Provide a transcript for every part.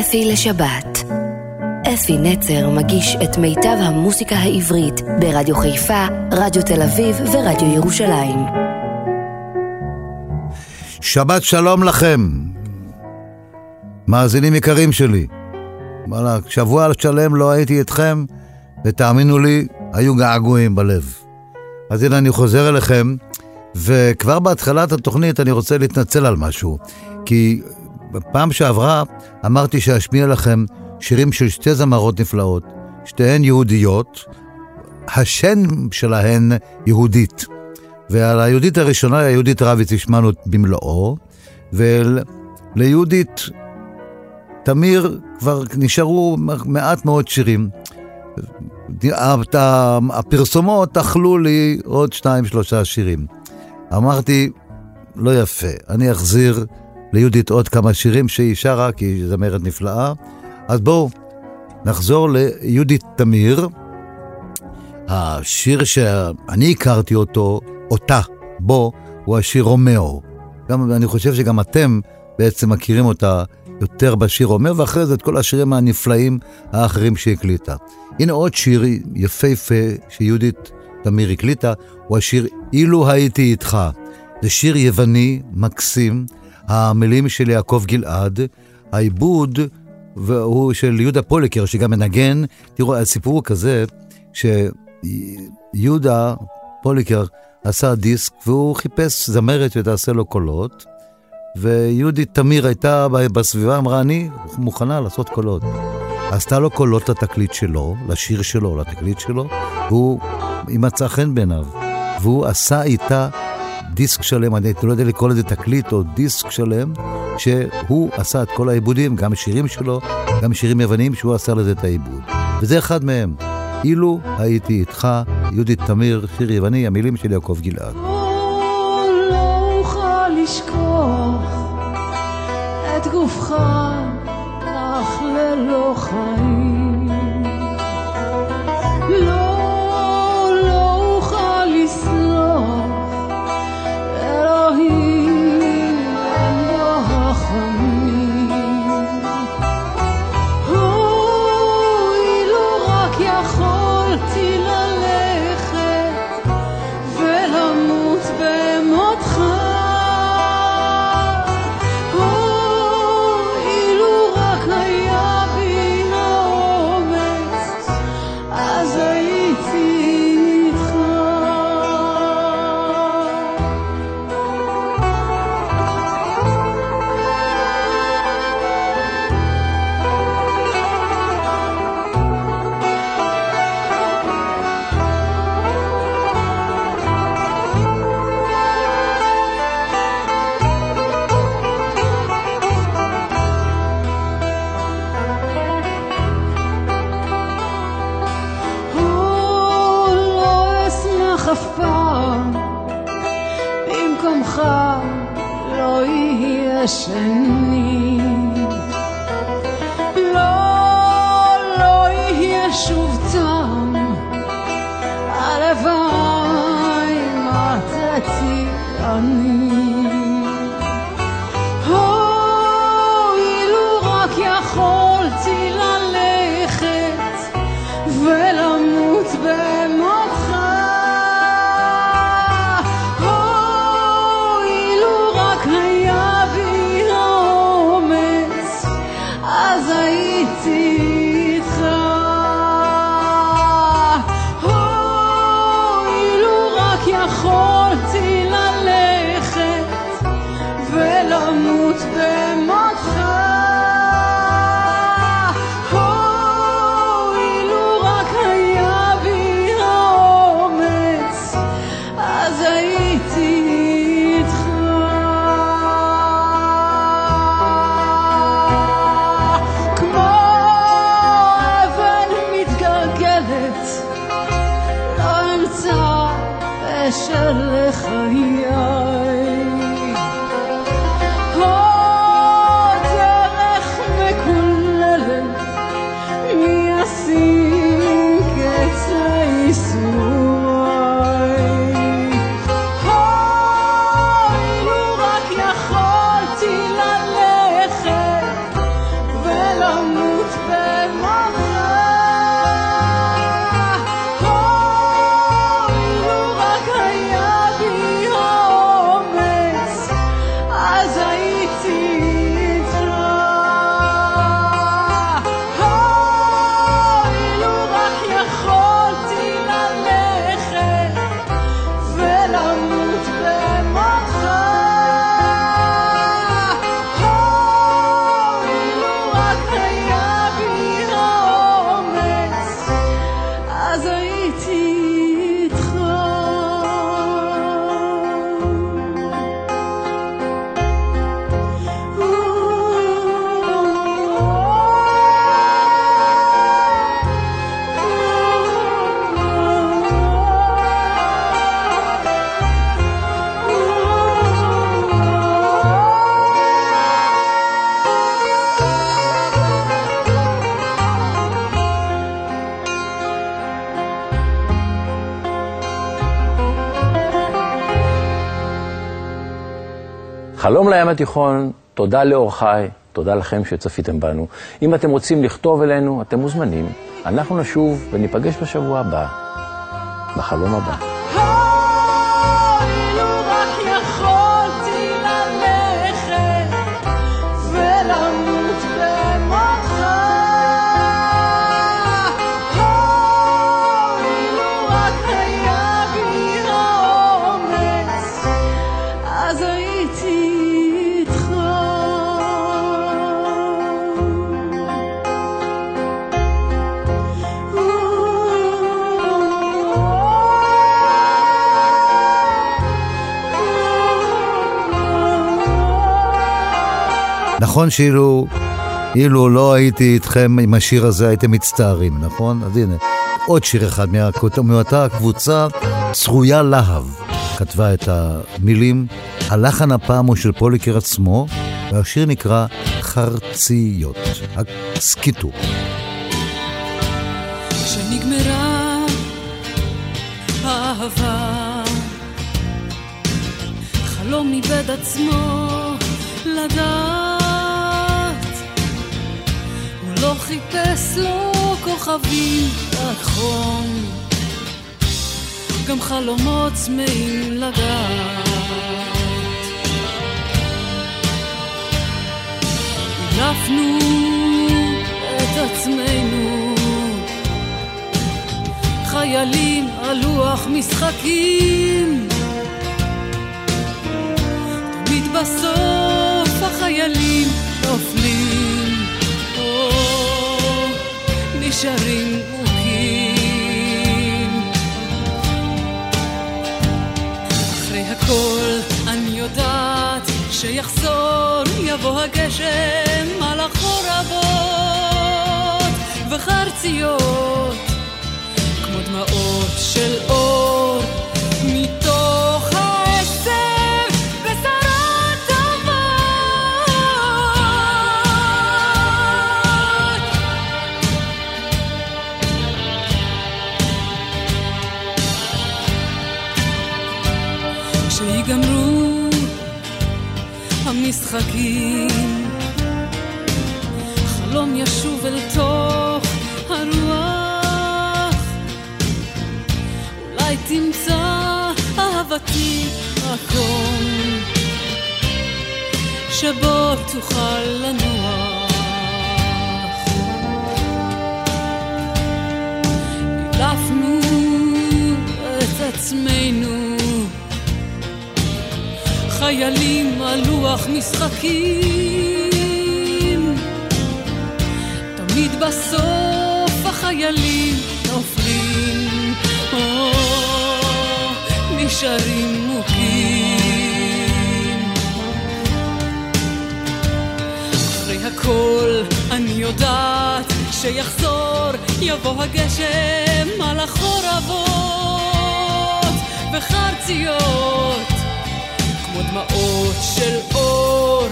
אפי לשבת. אפי נצר מגיש את מיטב המוסיקה העברית ברדיו חיפה, רדיו תל אביב ורדיו ירושלים. שבת שלום לכם, מאזינים יקרים שלי. וואלה, שבוע שלם לא הייתי איתכם, ותאמינו לי, היו געגועים בלב. אז הנה אני חוזר אליכם, וכבר בהתחלת התוכנית אני רוצה להתנצל על משהו. כי בפעם שעברה אמרתי שאשמיע לכם שירים של שתי זמרות נפלאות, שתיהן יהודיות, השן שלהן יהודית. ועל היהודית הראשונה, היהודית רביץ, השמענו במלואו, וליהודית תמיר כבר נשארו מעט מאוד שירים. הפרסומות אכלו לי עוד שניים, שלושה שירים. אמרתי, לא יפה, אני אחזיר ליהודית עוד כמה שירים שהיא שרה, כי היא זמרת נפלאה. אז בואו נחזור ליהודית תמיר. השיר שאני הכרתי אותו, אותה, בו, הוא השיר רומאו. גם, אני חושב שגם אתם בעצם מכירים אותה יותר בשיר רומאו, ואחרי זה את כל השירים הנפלאים האחרים שהיא הקליטה. הנה עוד שיר יפהפה שיהודית תמיר הקליטה, הוא השיר "אילו הייתי איתך". זה שיר יווני, מקסים, המילים של יעקב גלעד, העיבוד והוא של יהודה פוליקר, שגם מנגן. תראו, הסיפור הוא כזה, שיהודה פוליקר עשה דיסק והוא חיפש זמרת שתעשה לו קולות, ויהודית תמיר הייתה בסביבה, אמרה, אני מוכנה לעשות קולות. עשתה לו קולות לתקליט שלו, לשיר שלו, לתקליט שלו, והוא, היא מצאה חן בעיניו. והוא עשה איתה דיסק שלם, אני לא יודע לקרוא לזה תקליט או דיסק שלם, שהוא עשה את כל העיבודים, גם שירים שלו, גם שירים יווניים, שהוא עשה לזה את העיבוד. וזה אחד מהם. אילו הייתי איתך, יהודית תמיר, שיר יווני, המילים של יעקב גלעד. את גופך אך ללא חיים. במקומך לא יהיה שני. לים התיכון, תודה לאור חי, תודה לכם שצפיתם בנו. אם אתם רוצים לכתוב אלינו, אתם מוזמנים. אנחנו נשוב וניפגש בשבוע הבא, בחלום הבא. נכון שאילו אילו לא הייתי איתכם עם השיר הזה, הייתם מצטערים, נכון? אז הנה, עוד שיר אחד מאותה קבוצה, צרויה להב, כתבה את המילים. הלחן הפעם הוא של פוליקר עצמו, והשיר נקרא חרציות. האהבה, חלום איבד עצמו לדעת לא חיפש לו כוכבים, רק חום. גם חלומות צמאים לדעת. הדלפנו את עצמנו, חיילים על לוח משחקים. תמיד בסוף החיילים נשארים מוכים. אחרי הכל אני יודעת שיחזור, יבוא הגשם על החורבות וחרציות כמו דמעות של אור משחקים. חלום ישוב אל תוך הרוח, אולי תמצא אהבתי מקום שבו תוכל לנוח. עצמנו חיילים על לוח משחקים. תמיד בסוף החיילים נופלים, או נשארים מוכים. אחרי הכל אני יודעת שיחזור, יבוא הגשם על החורבות וחרציות. כמו דמעות של אור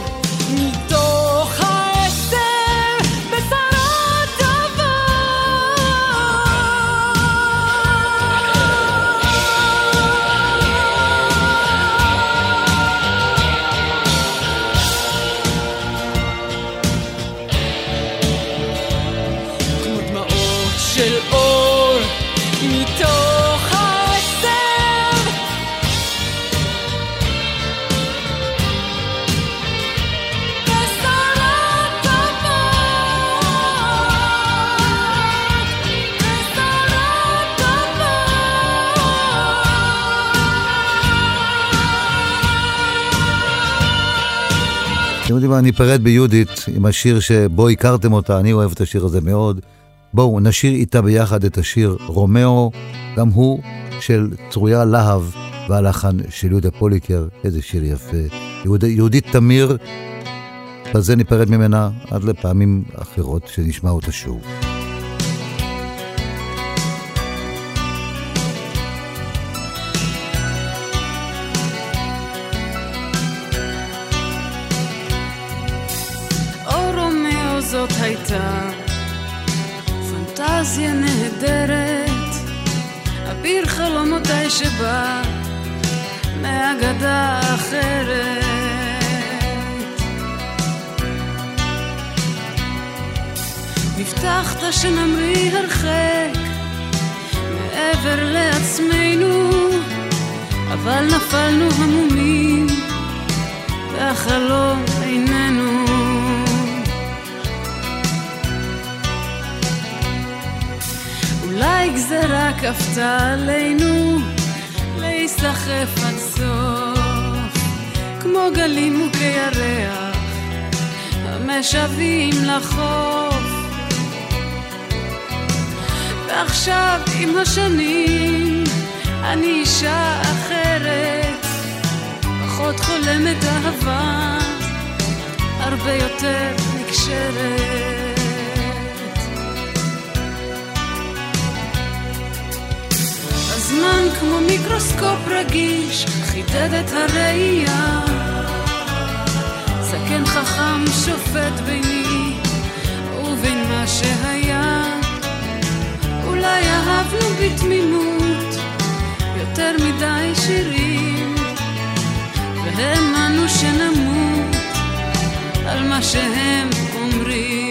מה, ניפרד ביהודית עם השיר שבו הכרתם אותה, אני אוהב את השיר הזה מאוד. בואו נשיר איתה ביחד את השיר רומאו, גם הוא של צרויה להב והלחן של יהודה פוליקר, איזה שיר יפה. יהוד, יהודית תמיר, בזה ניפרד ממנה עד לפעמים אחרות שנשמע אותה שוב. פנטזיה נהדרת, אביר חלומותיי שבא מאגדה אחרת. הבטחת שנמריא הרחק מעבר לעצמנו, אבל נפלנו המומים והחלום איננו. אולי גזרה כפתה עלינו להיסחף עד סוף, כמו גלים מוכי ירח המשוועים לחוף. ועכשיו עם השנים אני אישה אחרת, פחות חולמת אהבה, הרבה יותר נקשרת. הזמן כמו מיקרוסקופ רגיש, חידד את הראייה. זקן חכם שופט ביני ובין מה שהיה. אולי אהבנו בתמימות יותר מדי שירים, והאמנו שנמות על מה שהם אומרים.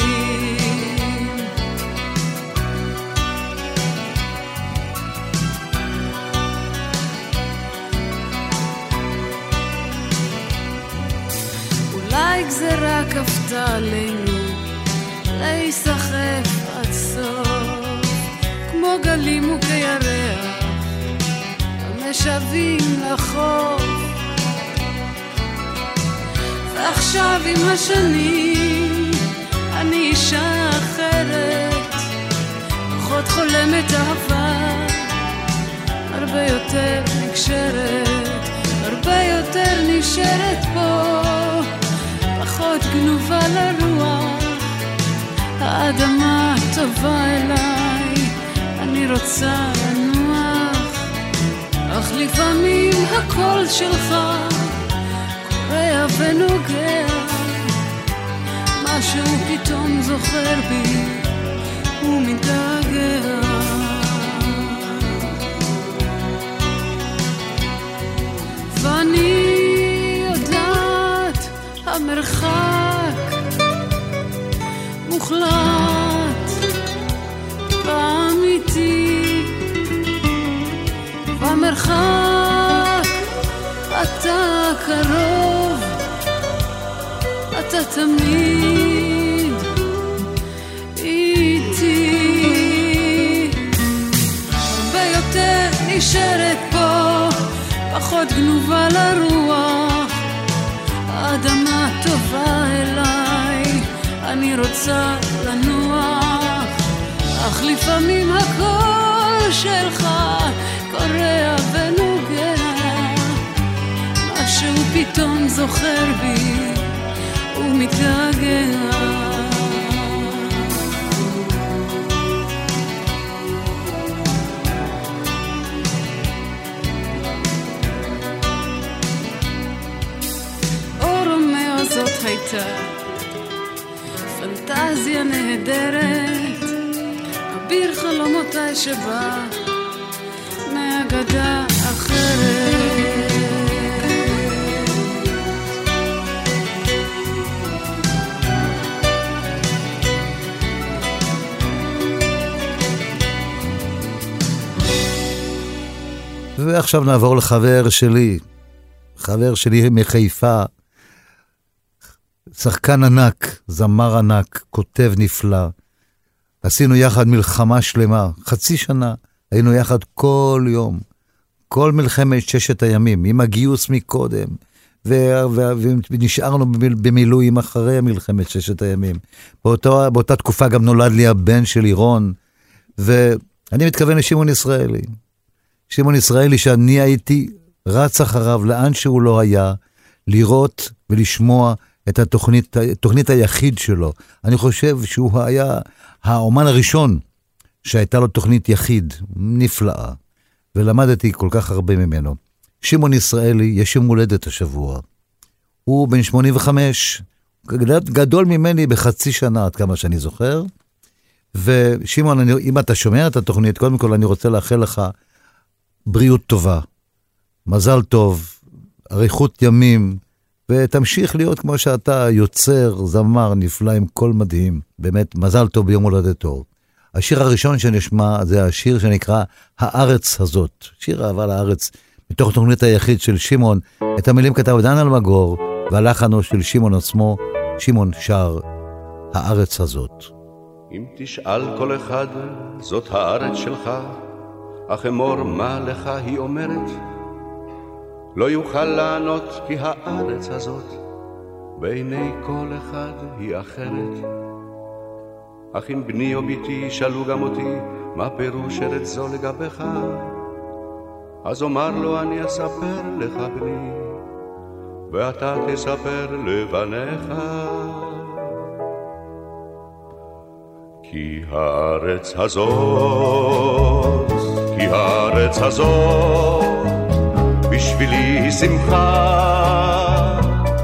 אולי גזרה כפתה עלינו להיסחף עד סוף, כמו גלים וכירח, המשוועים לחוף. ועכשיו עם השנים אני אישה אחרת, פחות חולמת אהבה, הרבה יותר נקשרת, הרבה יותר נשארת פה. פחות גנובה לרוח, האדמה טובה אליי, אני רוצה לנוח, אך לפעמים הקול שלך קורע ונוגע, משהו פתאום זוכר בי ומתגעגע. המרחק מוחלט ואמיתי במרחק אתה קרוב אתה תמיד איתי. הרבה נשארת פה פחות גנובה לרוח טובה אליי, אני רוצה לנוח, אך לפעמים הקול שלך קורע ונוגע, משהו פתאום זוכר בי ומתגעגע. נהדרת, אביר חלומותיי שבא מאגדה אחרת. ועכשיו נעבור לחבר שלי, חבר שלי מחיפה, שחקן ענק, זמר ענק, כותב נפלא. עשינו יחד מלחמה שלמה, חצי שנה, היינו יחד כל יום. כל מלחמת ששת הימים, עם הגיוס מקודם, ונשארנו במילואים אחרי מלחמת ששת הימים. באותו, באותה תקופה גם נולד לי הבן של לירון, ואני מתכוון לשמעון ישראלי. שמעון ישראלי שאני הייתי רץ אחריו לאן שהוא לא היה, לראות ולשמוע את התוכנית, תוכנית היחיד שלו. אני חושב שהוא היה האומן הראשון שהייתה לו תוכנית יחיד נפלאה, ולמדתי כל כך הרבה ממנו. שמעון ישראלי, יש יום הולדת השבוע. הוא בן 85, גדול ממני בחצי שנה, עד כמה שאני זוכר. ושמעון, אם אתה שומע את התוכנית, קודם כל אני רוצה לאחל לך בריאות טובה, מזל טוב, אריכות ימים, ותמשיך להיות כמו שאתה, יוצר, זמר נפלא עם קול מדהים. באמת, מזל טוב ביום הולדתו. השיר הראשון שנשמע זה השיר שנקרא הארץ הזאת. שיר אהבה לארץ, מתוך תוכנית היחיד של שמעון. את המילים כתב דן אלמגור, והלחן הוא של שמעון עצמו. שמעון שר, הארץ הזאת. אם תשאל כל אחד, זאת הארץ שלך, אך אמור מה לך היא אומרת. לא יוכל לענות כי הארץ הזאת בעיני כל אחד היא אחרת. אך אם בני או בתי ישאלו גם אותי מה פירוש ארץ זו לגביך, אז אומר לו אני אספר לך בני, ואתה תספר לבניך. כי הארץ הזאת, כי הארץ הזאת בשבילי היא שמחה,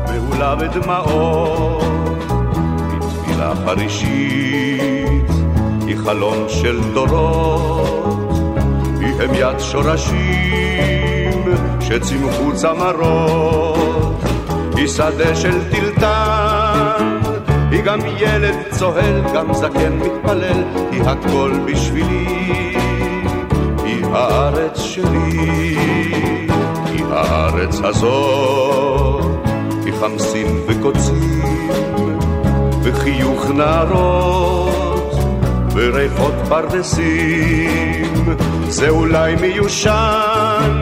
מעולה ודמעות, מתפילה חרישית, היא חלום של דורות, היא המיית שורשים שצימחו צמרות, היא שדה של טלטן, היא גם ילד צוהל, גם זקן מתפלל, היא הכל בשבילי, היא הארץ שלי. הארץ הזאת היא חמסין וקוצים וחיוך נערות וריחות פרדסים. זה אולי מיושן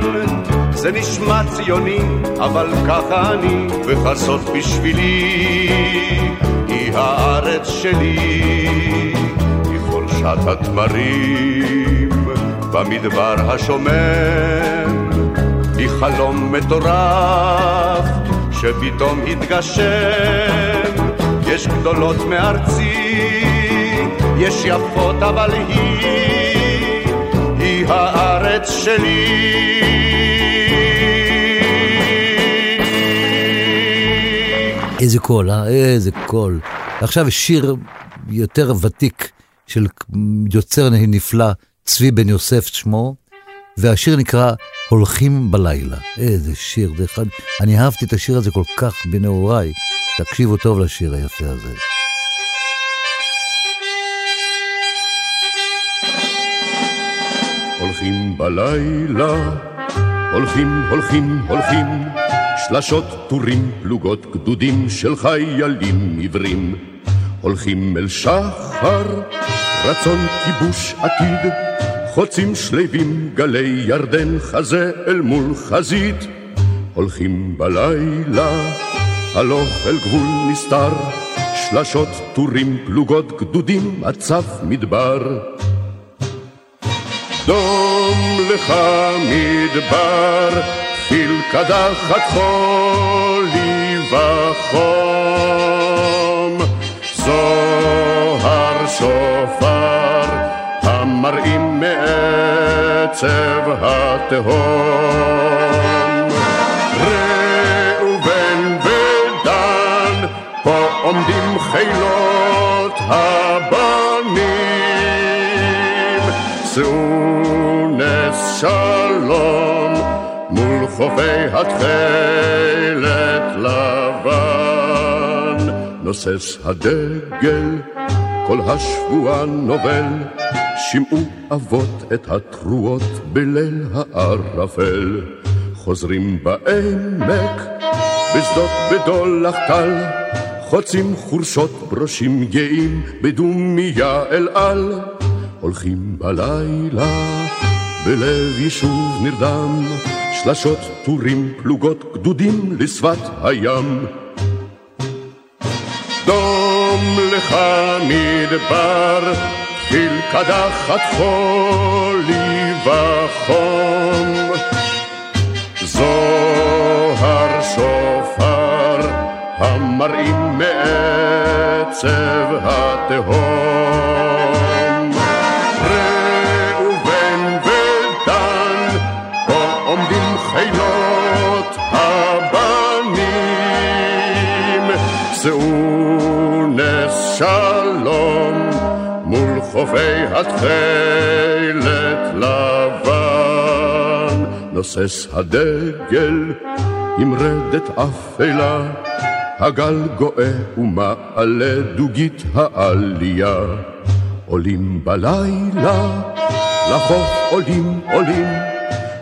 זה נשמע ציוני אבל ככה אני וחזות בשבילי היא הארץ שלי. היא חורשת התמרים במדבר השומם היא חלום מטורף שפתאום התגשם יש גדולות מארצי יש יפות אבל היא היא הארץ שלי איזה קול, אה? איזה קול. עכשיו שיר יותר ותיק של יוצר נפלא, צבי בן יוסף שמו, והשיר נקרא הולכים בלילה. איזה שיר, זה אחד, אני אהבתי את השיר הזה כל כך בנעוריי. תקשיבו טוב לשיר היפה הזה. הולכים בלילה, הולכים, הולכים, הולכים, שלשות, טורים, פלוגות, גדודים של חיילים עיוורים. הולכים אל שחר, רצון כיבוש עתיד, חוצים שלווים גלי ירדן חזה אל מול חזית הולכים בלילה הלוך אל גבול נסתר שלשות טורים פלוגות גדודים עצף מדבר. דום לך מדבר חיל קדחת חולי וחום זוהר שופר המראים מעצב התהום. ראובן ודן, פה עומדים חילות הבנים. שאו נס שלום מול חופי התכלת לבן. נוסס הדגל, כל השבוע נובל. שמעו אבות את התרועות בליל הערפל, חוזרים בעמק, בשדות בדולח טל, חוצים חורשות ברושים גאים בדומיה אל על, הולכים בלילה בלב יישוב נרדם, שלשות טורים פלוגות גדודים לשפת הים. דום לך מדבר גיל קדחת חולי וחום. זוהר שופר המראים מעצב התהום. חופי התכלת לבן, נוסס הדגל, עם רדת אפלה, הגל גואה ומעלה דוגית העלייה. עולים בלילה, לחוף עולים עולים,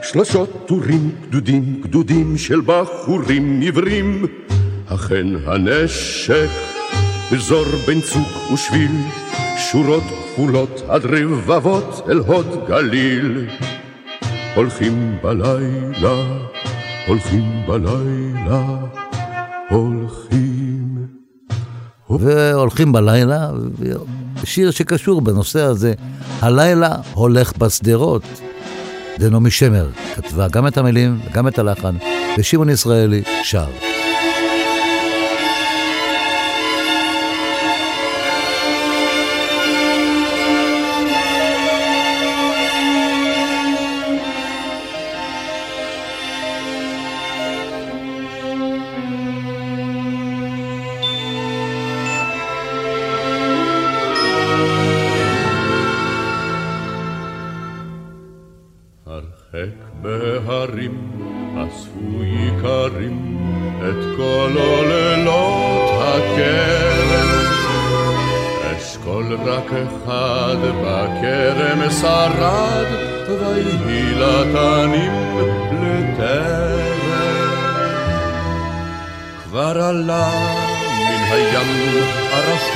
שלושות טורים גדודים גדודים של בחורים עיוורים, אכן הנשק בזור בין צוק ושביל, שורות כפולות עד רבבות אל הוד גליל. הולכים בלילה, הולכים בלילה, הולכים. והולכים בלילה, שיר שקשור בנושא הזה, הלילה הולך בשדרות. זה נעמי שמר, כתבה גם את המילים וגם את הלחן, ושמעון ישראלי שר.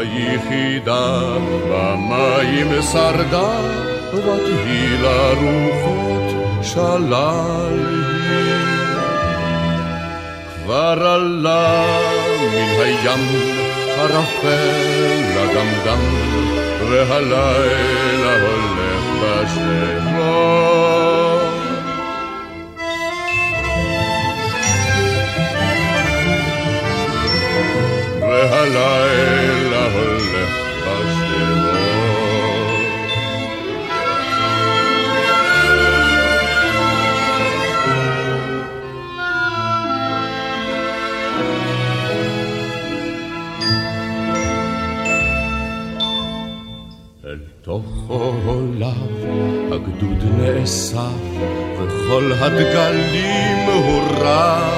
סירה יחידה במים שרדה, ותהי לרוחות שלל כבר עלה מן הים ערפל לדמדם, והלילה הולך בשדרות. והלילה הולך בשדרות. אל תוך עולב הגדוד נאסף וכל הדגלים הורד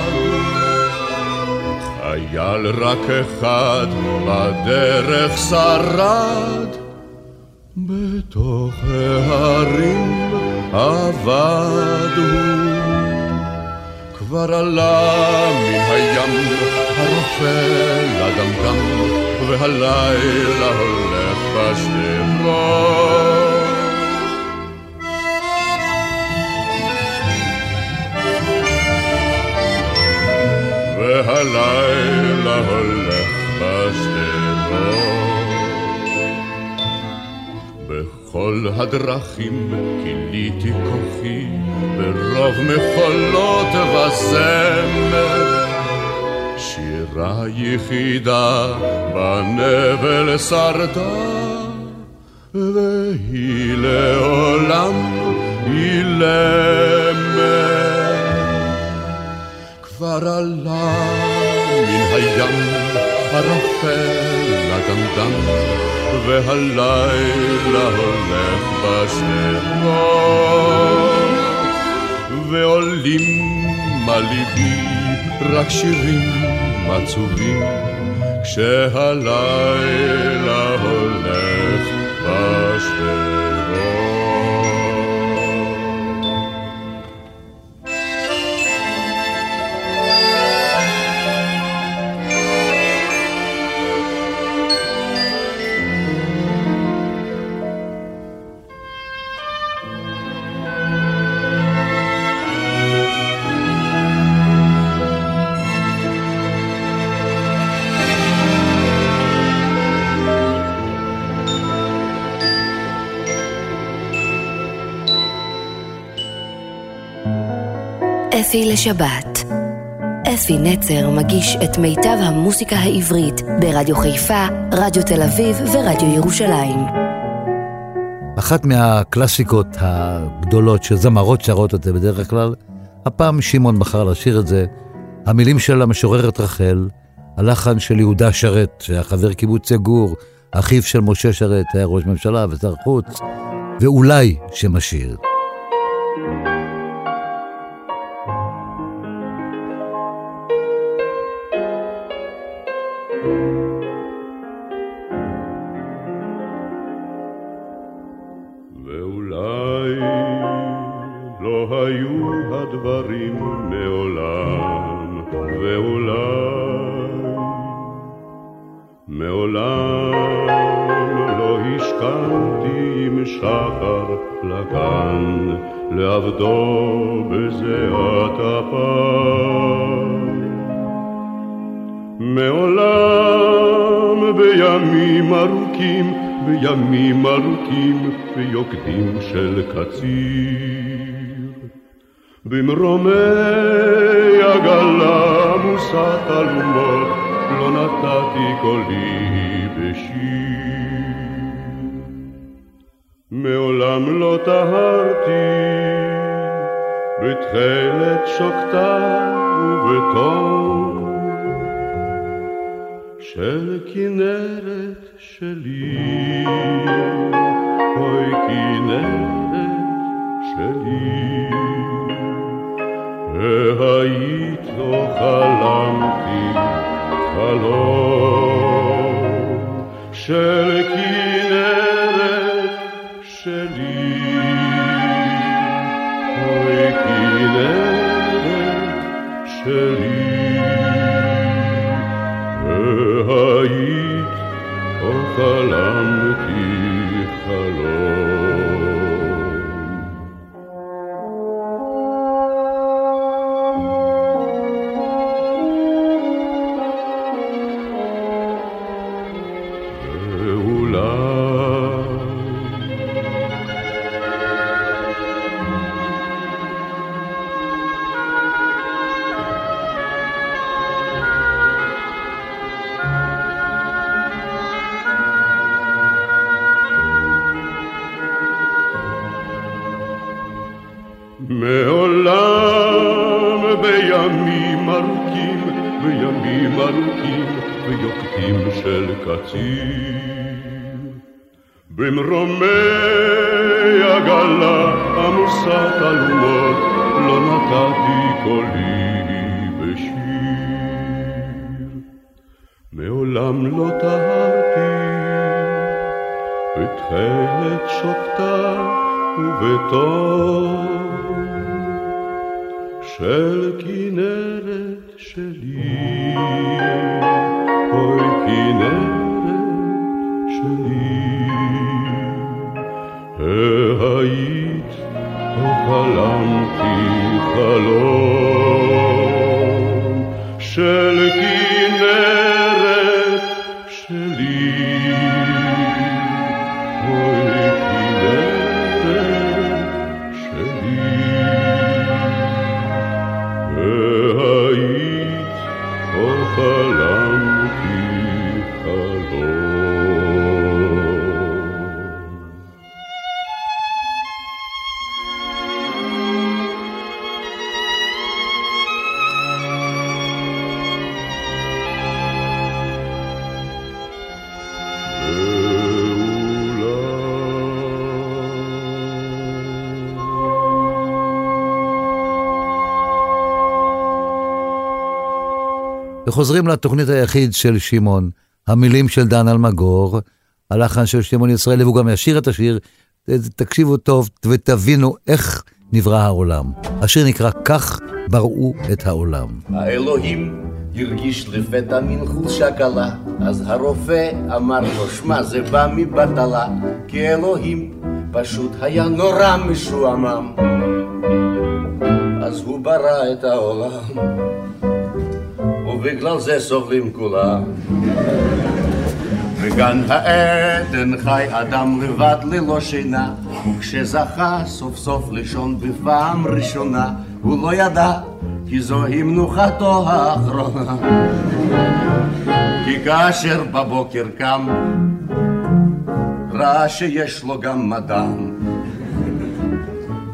חייל רק אחד בדרך שרד, בתוך ההרים עבד הוא. כבר עלה מן הים הרופא לדמדם, והלילה הולך בשדרות. והלילה הולך בשדרות. בכל הדרכים גיליתי כוחי ברוב מחולות וזמר. שירה יחידה בנבל שרדה, והיא לעולם אילמת. כבר עלה מן הים ערפל אדמדם, והלילה הולך בשדרות. ועולים על ליבי רק שירים עצובים, כשהלילה הולך אפי לשבת. אפי נצר מגיש את מיטב המוסיקה העברית ברדיו חיפה, רדיו תל אביב ורדיו ירושלים. אחת מהקלאסיקות הגדולות שזמרות שרות את זה בדרך כלל, הפעם שמעון בחר לשיר את זה. המילים של המשוררת רחל, הלחן של יהודה שרת, שהיה חבר קיבוץ יגור, אחיו של משה שרת, היה ראש ממשלה ושר חוץ, ואולי שם מעולם בימים ארוכים, בימים ארוכים, ביוקדים של קציר. במרומי עגלה מושא חלומות, לא נתתי קולי בשיר. מעולם לא טהרתי בתכלת שוקתה ובתום של כנרת שלי, אוי כנרת שלי, והיית לא חלמתי חלום של כנרת שלי. אוי כנרת שלי, והיית או חלמתי חלום. קציר. במרומי עגלה עמוסת אלומות לא נתתי קולי בשיר. מעולם לא טהרתי בתכלת שוקתה ובתור של כנרת שלי. אוי כנרת שלי, היית או חלמתי חלום של וחוזרים לתוכנית היחיד של שמעון, המילים של דן אלמגור, הלחן של שמעון ישראלי, והוא גם ישיר את השיר. תקשיבו טוב ותבינו איך נברא העולם. השיר נקרא "כך בראו את העולם". האלוהים הרגיש לפתע מין חולשה קלה, אז הרופא אמר לו, שמע, זה בא מבטלה, כי אלוהים פשוט היה נורא משועמם. אז הוא ברא את העולם, ובגלל זה סובלים כולם. בגן העדן חי אדם לבד ללא שינה, וכשזכה סוף סוף לישון בפעם ראשונה, הוא לא ידע כי זוהי מנוחתו האחרונה. כי כאשר בבוקר קם, ראה שיש לו גם מדען.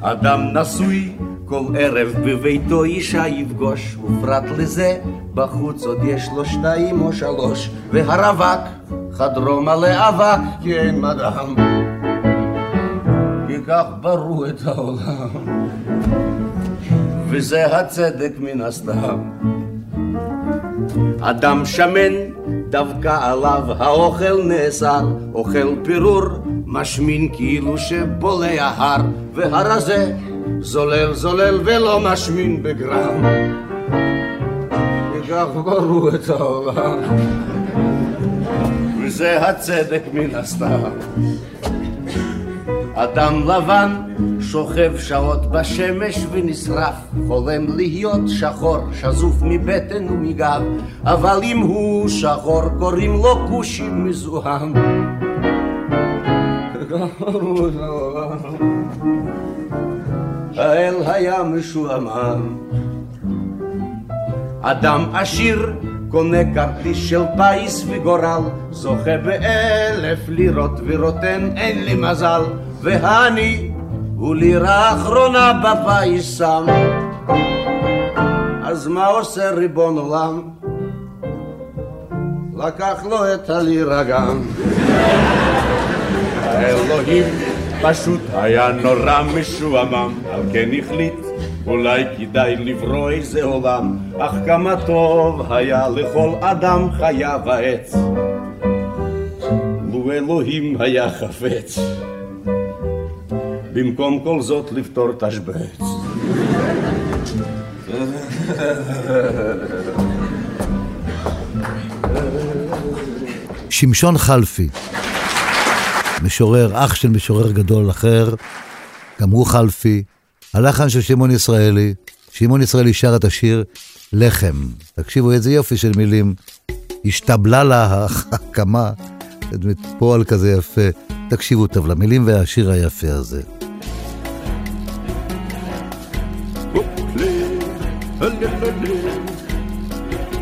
אדם נשוי כל ערב בביתו אישה יפגוש, ופרט לזה בחוץ עוד יש לו שתיים או שלוש, והרווק חדרו מלא אבק כי אין מדען. כי כך ברו את העולם, וזה הצדק מן הסתם. אדם שמן, דווקא עליו האוכל נאסר, אוכל פירור, משמין כאילו שבולע הר, והרזה זולל זולל ולא משמין בגרם. וכך ברו את העולם, וזה הצדק מן הסתם. אדם לבן שוכב שעות בשמש ונשרף, חולם להיות שחור, שזוף מבטן ומגב, אבל אם הוא שחור קוראים לו כושי מזוהם. האל היה משועמם. אדם עשיר קונה כרטיס של פיס וגורל, זוכה באלף לירות ורוטן אין לי מזל, והני הוא לירה אחרונה בפיס שם. אז מה עושה ריבון עולם? לקח לו את הלירה גם. האלוהים פשוט היה נורא משועמם, על כן החליט אולי כדאי לברוא איזה עולם, אך כמה טוב היה לכל אדם חיה ועץ. לו אלוהים היה חפץ, במקום כל זאת לפתור תשבץ. שמשון חלפי, משורר, אח של משורר גדול אחר, גם הוא חלפי, הלחן של שמעון ישראלי, שמעון ישראלי שר את השיר לחם. תקשיבו איזה יופי של מילים. השתבלה לה ההקמה, פועל כזה יפה. תקשיבו טוב למילים והשיר היפה הזה.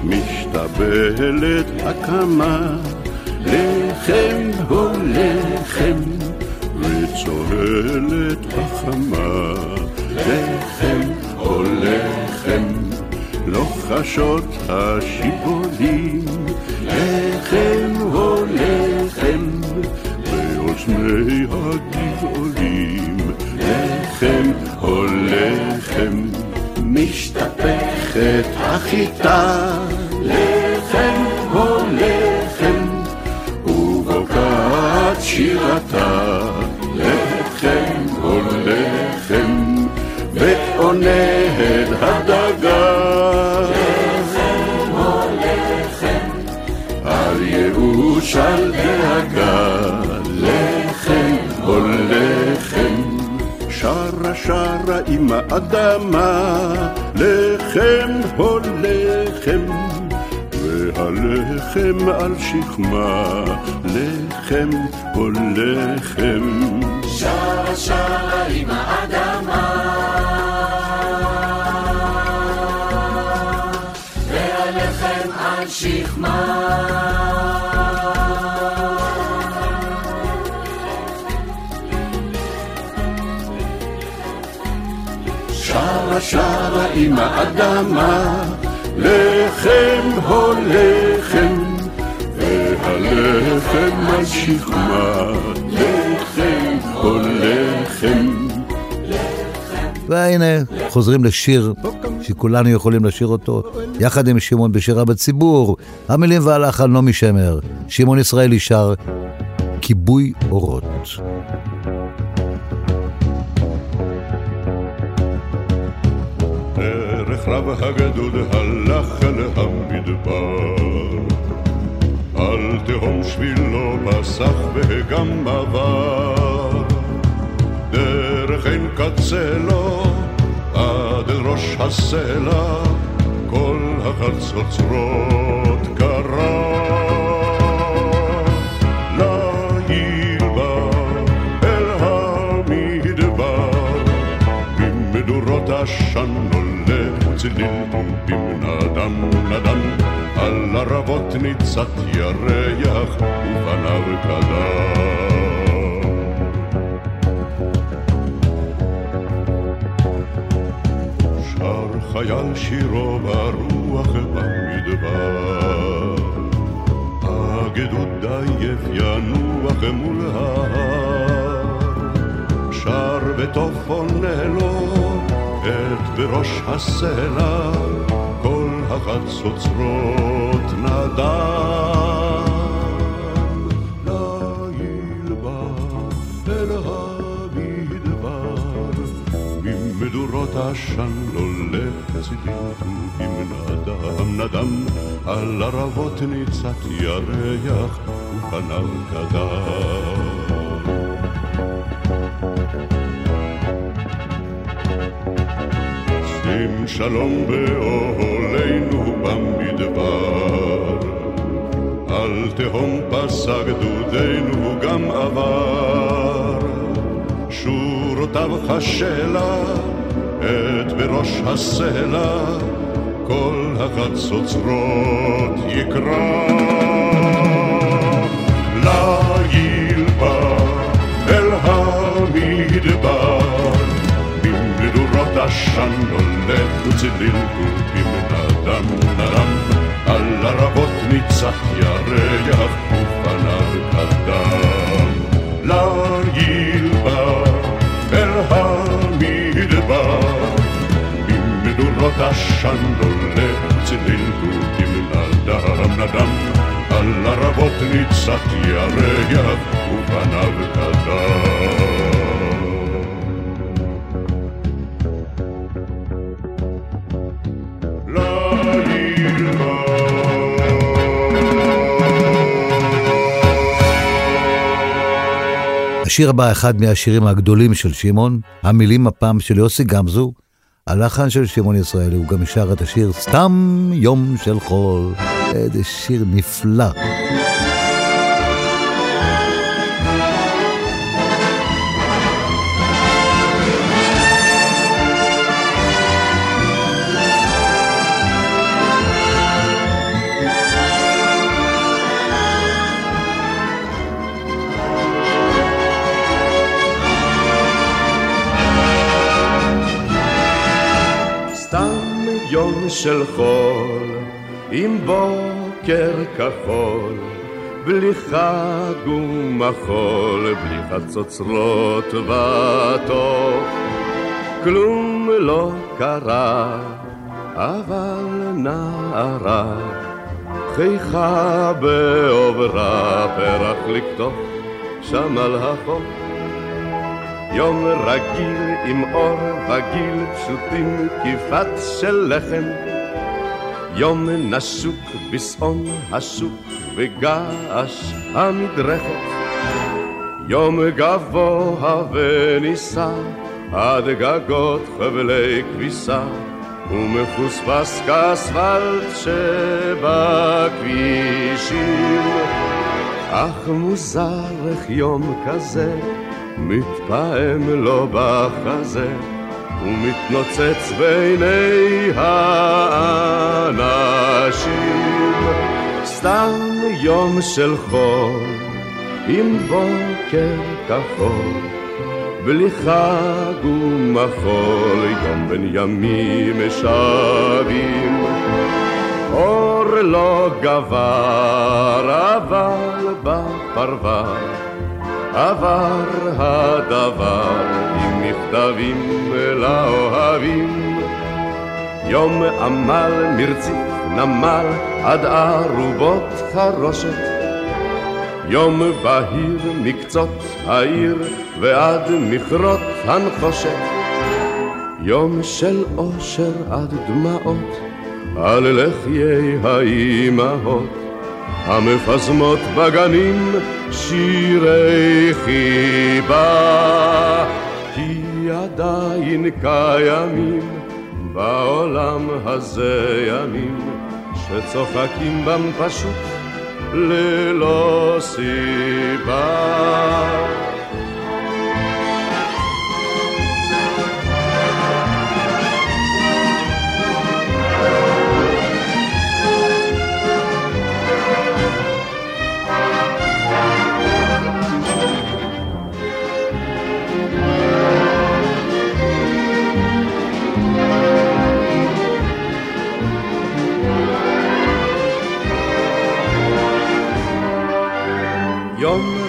משתבלת הקמה, לחם הוא לחם, וצוהלת החמה, לחם או לחם, לוחשות השיבולים, לחם או לחם, באוזני הגבעולים, לחם או לחם, משתפכת החיטה, עם האדמה, לחם או לחם, והלחם על שכמה, לחם או לחם. שרה שרה עם האדמה שרה עם האדמה, לחם או לחם, והלחם על שכמה, לחם או לחם. והנה, חוזרים לשיר שכולנו יכולים לשיר אותו, יחד עם שמעון בשירה בציבור. המילים והלחן נעמי שמר. שמעון ישראלי שר כיבוי אורות. הגדוד הלך אל המדבר, על תהום שבילו פסח וגם עבר, דרך אין קצה לו, עד אל ראש הסלע, כל החצוצרות קרה. ליל וצליל תופים נדם נדם, על ערבות ניצת ירח ופניו קדם. שר חייל שירו ברוח במדבר, הגדוד עייף ינוח מול ההר, שר וטוב עונה את בראש הסלע, כל החצוצרות נדם. ליל בא אל המדבר, ממדורות עשן עולה צליל נדם נדם, על ערבות ניצת ירח ופניו קדם. שים שלום באוהלינו במדבר. על תהום פסע גדודנו גם עבר. שורותיו חשלה, את בראש הסלע, כל החצוצרות יקרא. ליל בא אל המדבר ממדורות עשן וצליל תופים נדם נדם על ערבות ניצח ירח ופניו קדם ליל בא אל המדבר ממדורות עשן הולך וצליל תופים נדם נדם על ערבות ניצח ירח ופניו קדם השיר הבא, אחד מהשירים הגדולים של שמעון, המילים הפעם של יוסי גמזו, הלחן של שמעון ישראלי, הוא גם שר את השיר סתם יום של חול. איזה שיר נפלא. של חול, עם בוקר כחול, בלי חג ומחול, בלי חצוצרות וטוב. כלום לא קרה, אבל נערה, חייכה בעוברה, פרח לקטוף שם על החוף. יום רגיל עם אור וגיל פשוטים כפת של לחם. יום נשוק בשעון השוק וגעש המדרכת. יום גבוה ונישא עד גגות חבלי כביסה ומפוספס כאספלט שבכבישים. אך מוזר איך יום כזה מתפעם לו בחזה ומתנוצץ בעיני האנשים. סתם יום של חול עם בוקר כחול בלי חג ומחול יום בין ימים שבים אור לא גבר אבל בפרבר עבר הדבר עם מכתבים לאוהבים. יום עמל מרציף נמל עד ערובות חרושת. יום בהיר מקצות העיר ועד מכרות הנחושת. יום של אושר עד דמעות על לחיי האימהות המפזמות בגנים שירי חיבה. כי עדיין קיימים בעולם הזה ימים שצוחקים בם פשוט ללא סיבה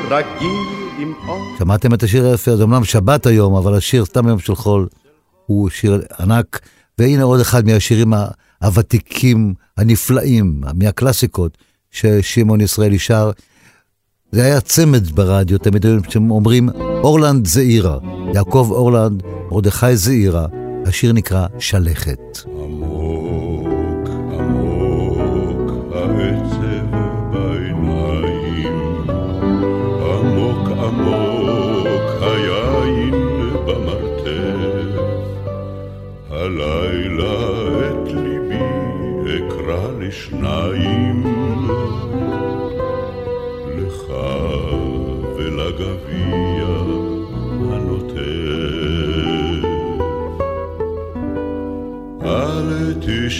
רגיל עם אור. שמעתם את השיר היפה, זה אמנם שבת היום, אבל השיר סתם יום של חול הוא שיר ענק, והנה עוד אחד מהשירים הוותיקים, הנפלאים, מהקלאסיקות, ששמעון ישראלי שר. זה היה צמד ברדיו, תמיד אומרים, אורלנד זעירה, יעקב אורלנד, מרדכי זעירה, השיר נקרא שלכת.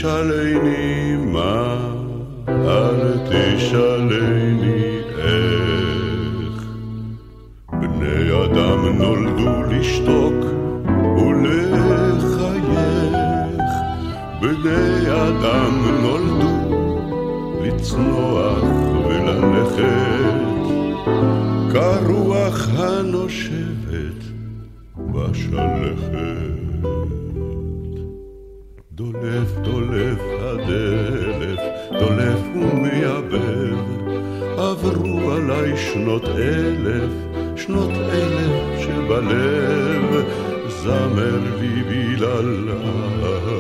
תשאלני זמר לי בללילה.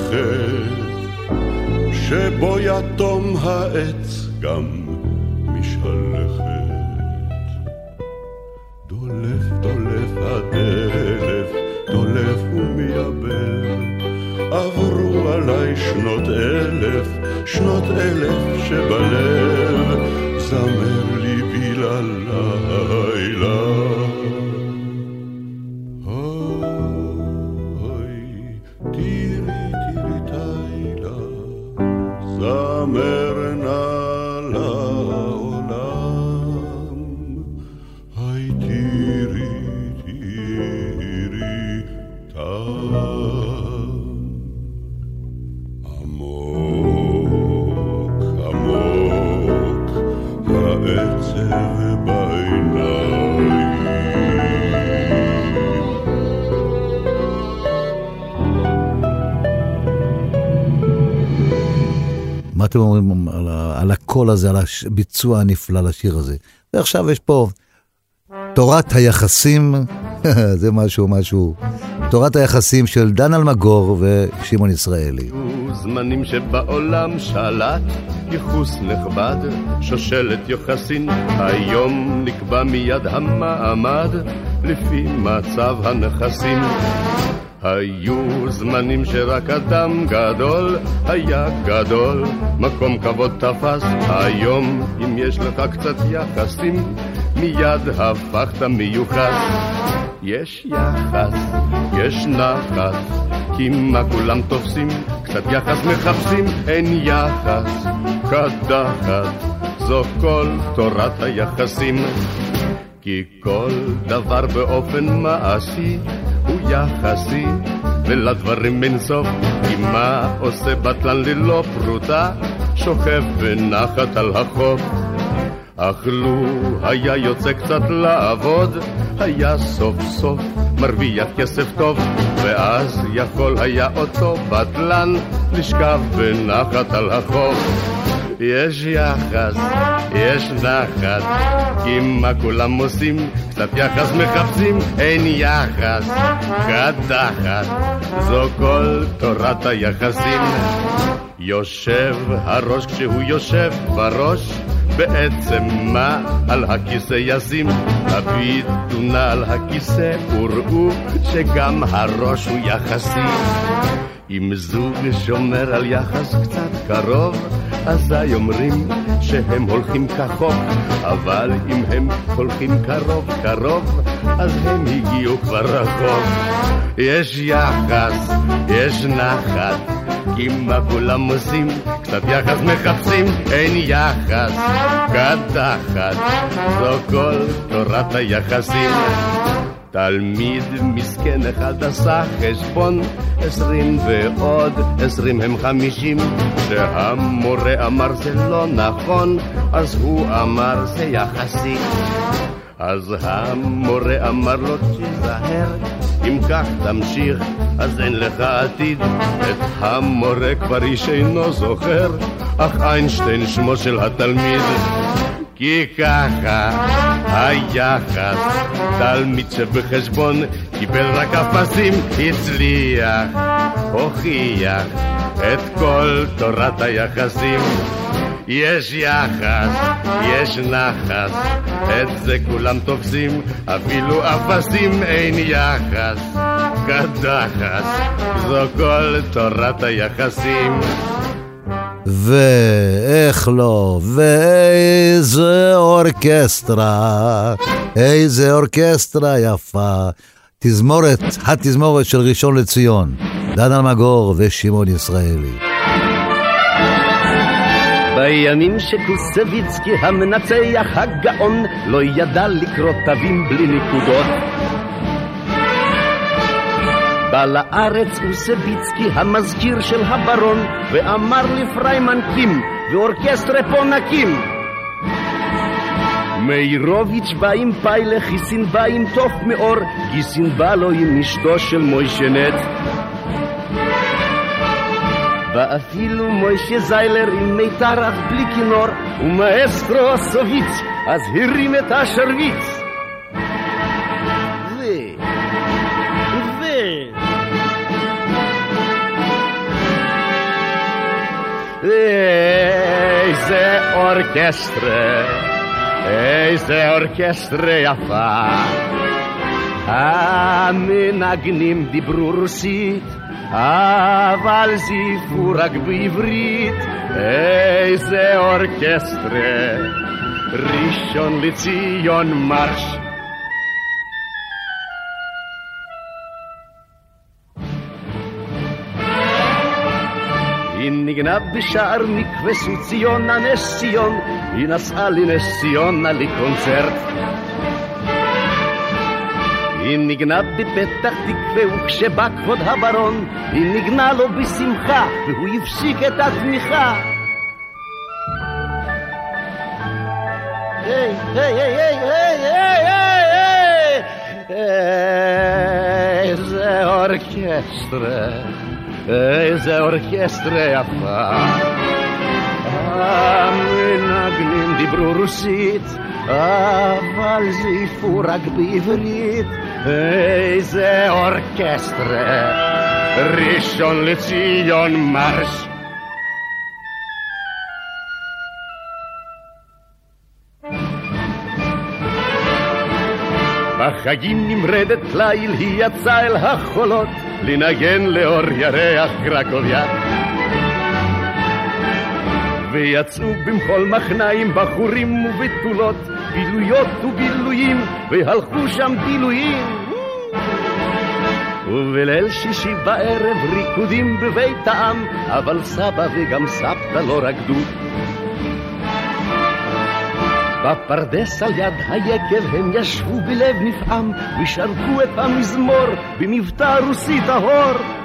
מלכת, שבו יתום העץ גם משלכת. דולף, דולף הדלף, דולף ומייבב. עברו עליי שנות אלף, שנות אלף שבלב, הזה, על הביצוע הנפלא לשיר הזה? ועכשיו יש פה תורת היחסים, זה משהו, משהו, תורת היחסים של דן אלמגור ושמעון ישראלי. זמנים שבעולם שלט ייחוס נכבד, שושלת יוחסין, היום נקבע מיד המעמד לפי מצב הנכסים. היו זמנים שרק אדם גדול היה גדול, מקום כבוד תפס. היום, אם יש לך קצת יחסים, מיד הפכת מיוחס. יש יחס, יש נחת, כי מה כולם תופסים, קצת יחס מחפשים, אין יחס, קדחת, זו כל תורת היחסים. כי כל דבר באופן מעשי יחסי, ולדברים אין סוף. כי מה עושה בטלן ללא פרוטה, שוכב בנחת על החוף. אך לו היה יוצא קצת לעבוד, היה סוף סוף מרוויח כסף טוב, ואז יכול היה אותו בטלן לשכב בנחת על החוף. יש יחס, יש נחת, כי מה כולם עושים? קצת יחס מחפשים, אין יחס, קדחת, זו כל תורת היחסים. יושב הראש כשהוא יושב בראש, בעצם מה על הכיסא ישים? הביטו נא על הכיסא וראו שגם הראש הוא יחסי. אם זוג שומר על יחס קצת קרוב, אזי אומרים שהם הולכים כחוק, אבל אם הם הולכים קרוב קרוב, אז הם הגיעו כבר רחוק. יש יחס, יש נחת, כי מה כולם עושים? קצת יחס מחפשים, אין יחס, קדחת, זו כל תורת היחסים. תלמיד מסכן אחד עשה חשבון, עשרים ועוד עשרים הם חמישים. כשהמורה אמר זה לא נכון, אז הוא אמר זה יחסי. אז המורה אמר לו תיזהר, אם כך תמשיך, אז אין לך עתיד. את המורה כבר איש אינו זוכר, אך איינשטיין שמו של התלמיד. כי ככה היחס, תלמיד שבחשבון קיבל רק אפסים, הצליח, הוכיח את כל תורת היחסים. יש יחס, יש נחס, את זה כולם תופסים, אפילו אפסים אין יחס. קדחת, זו כל תורת היחסים. ואיך לא, ואיזה אורקסטרה, איזה אורקסטרה יפה. תזמורת, התזמורת של ראשון לציון, דן אלמגור ושמעון ישראלי. בימים שקוסביצקי המנצח הגאון לא ידע לקרוא תווים בלי נקודות בא לארץ אוסביצקי המזכיר של הברון ואמר לפריימן קים ואורקסטרה פה נקים. מאירוביץ' בא עם פיילה, חיסין בא עם תוף מאור גיסין בא לו עם אשתו של מוישנט ואפילו מוישה זיילר עם מיתר אף בלי כינור ומאסטרו סוביץ אז הרים את השרביץ איזה אורקסטרה, איזה אורקסטרה יפה. המנגנים דיברו רוסית, אבל זיפו רק בעברית. איזה אורקסטרה, ראשון לציון מרש. היא ניגנה בשער מקווה ציונה נס ציון, היא נסעה לנס ציונה לקונצרט. היא ניגנה בפתח תקווה וכשבא כבוד הברון, היא ניגנה לו בשמחה והוא הפסיק את התמיכה. היי, היי, היי, היי, היי, היי, היי, איזה אורקסטרה. איזה אורקסטרה יפה. המנגנים דיברו רוסית, אבל זייפו רק בעברית. איזה אורקסטרה, ראשון לציון מרש. בחגים נמרדת ליל היא יצאה אל החולות לנגן לאור ירח קרקוביה. ויצאו במחול מחניים בחורים ובתולות, בילויות ובילויים, והלכו שם בילויים. ובליל שישי בערב ריקודים בבית העם, אבל סבא וגם סבתא לא רקדו. בפרדס על יד היקב הם ישבו בלב נפעם ושרקו את המזמור במבטא רוסי טהור.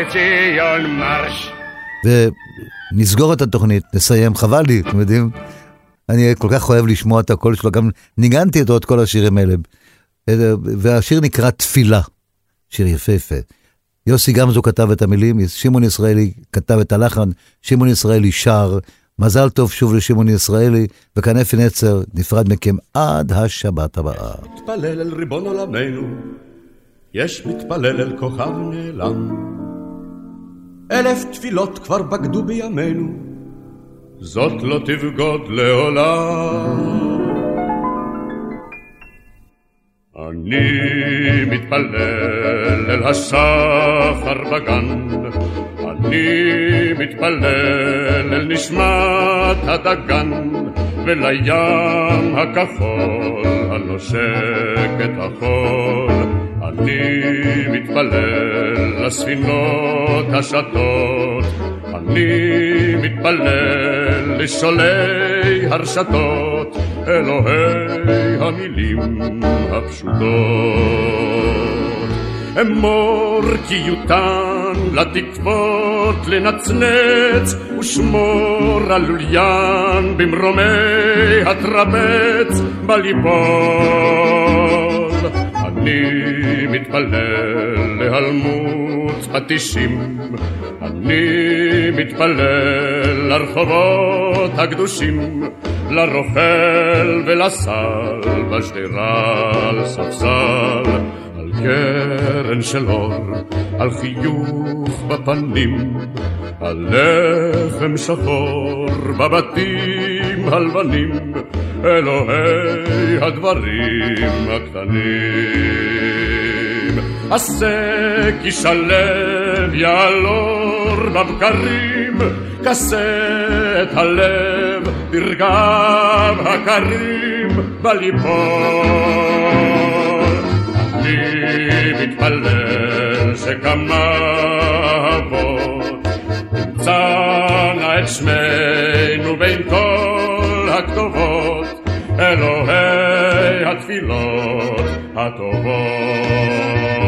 לציון מרש. ונסגור את התוכנית, נסיים, חבל לי, אתם יודעים? אני כל כך אוהב לשמוע את הקול שלו, גם ניגנתי איתו את כל השירים האלה. והשיר נקרא תפילה, שיר יפהפה. יוסי גמזו כתב את המילים, שמעון ישראלי כתב את הלחן, שמעון ישראלי שר, מזל טוב שוב לשמעון ישראלי, וכאן אפי נצר נפרד מכם עד השבת הבאה. מתפלל אל ריבון עולמנו, יש מתפלל אל כוכב נעלם. אלף תפילות כבר בגדו בימינו, זאת לא תבגוד לעולם. אני מתפלל אל השחר בגן, אני מתפלל אל נשמת הדגן, ולים הכחול הנושק את החול. אני מתפלל לספינות השטות, אני מתפלל לשולי הרשתות, אלוהי המילים הפשוטות. אמור כי יותן לתקוות לנצנץ, ושמור על לוליין במרומי הטרבץ בליבון. אני מתפלל להלמות פטישים, אני מתפלל לרחובות הקדושים, לרוכל ולסל, בשדרה על ספסל, על קרן של אור, על חיוך בפנים, על לחם שחור בבתים הלבנים, אלוהי הדברים הקטנים. עשה כי שלב יעלור בבקרים, כסה את הלב ברגב הקרים בליפול. אני מתפלל שכמה אבות תמצאנה את שמנו בין כל הכתובות, אלוהי התפילות הטובות.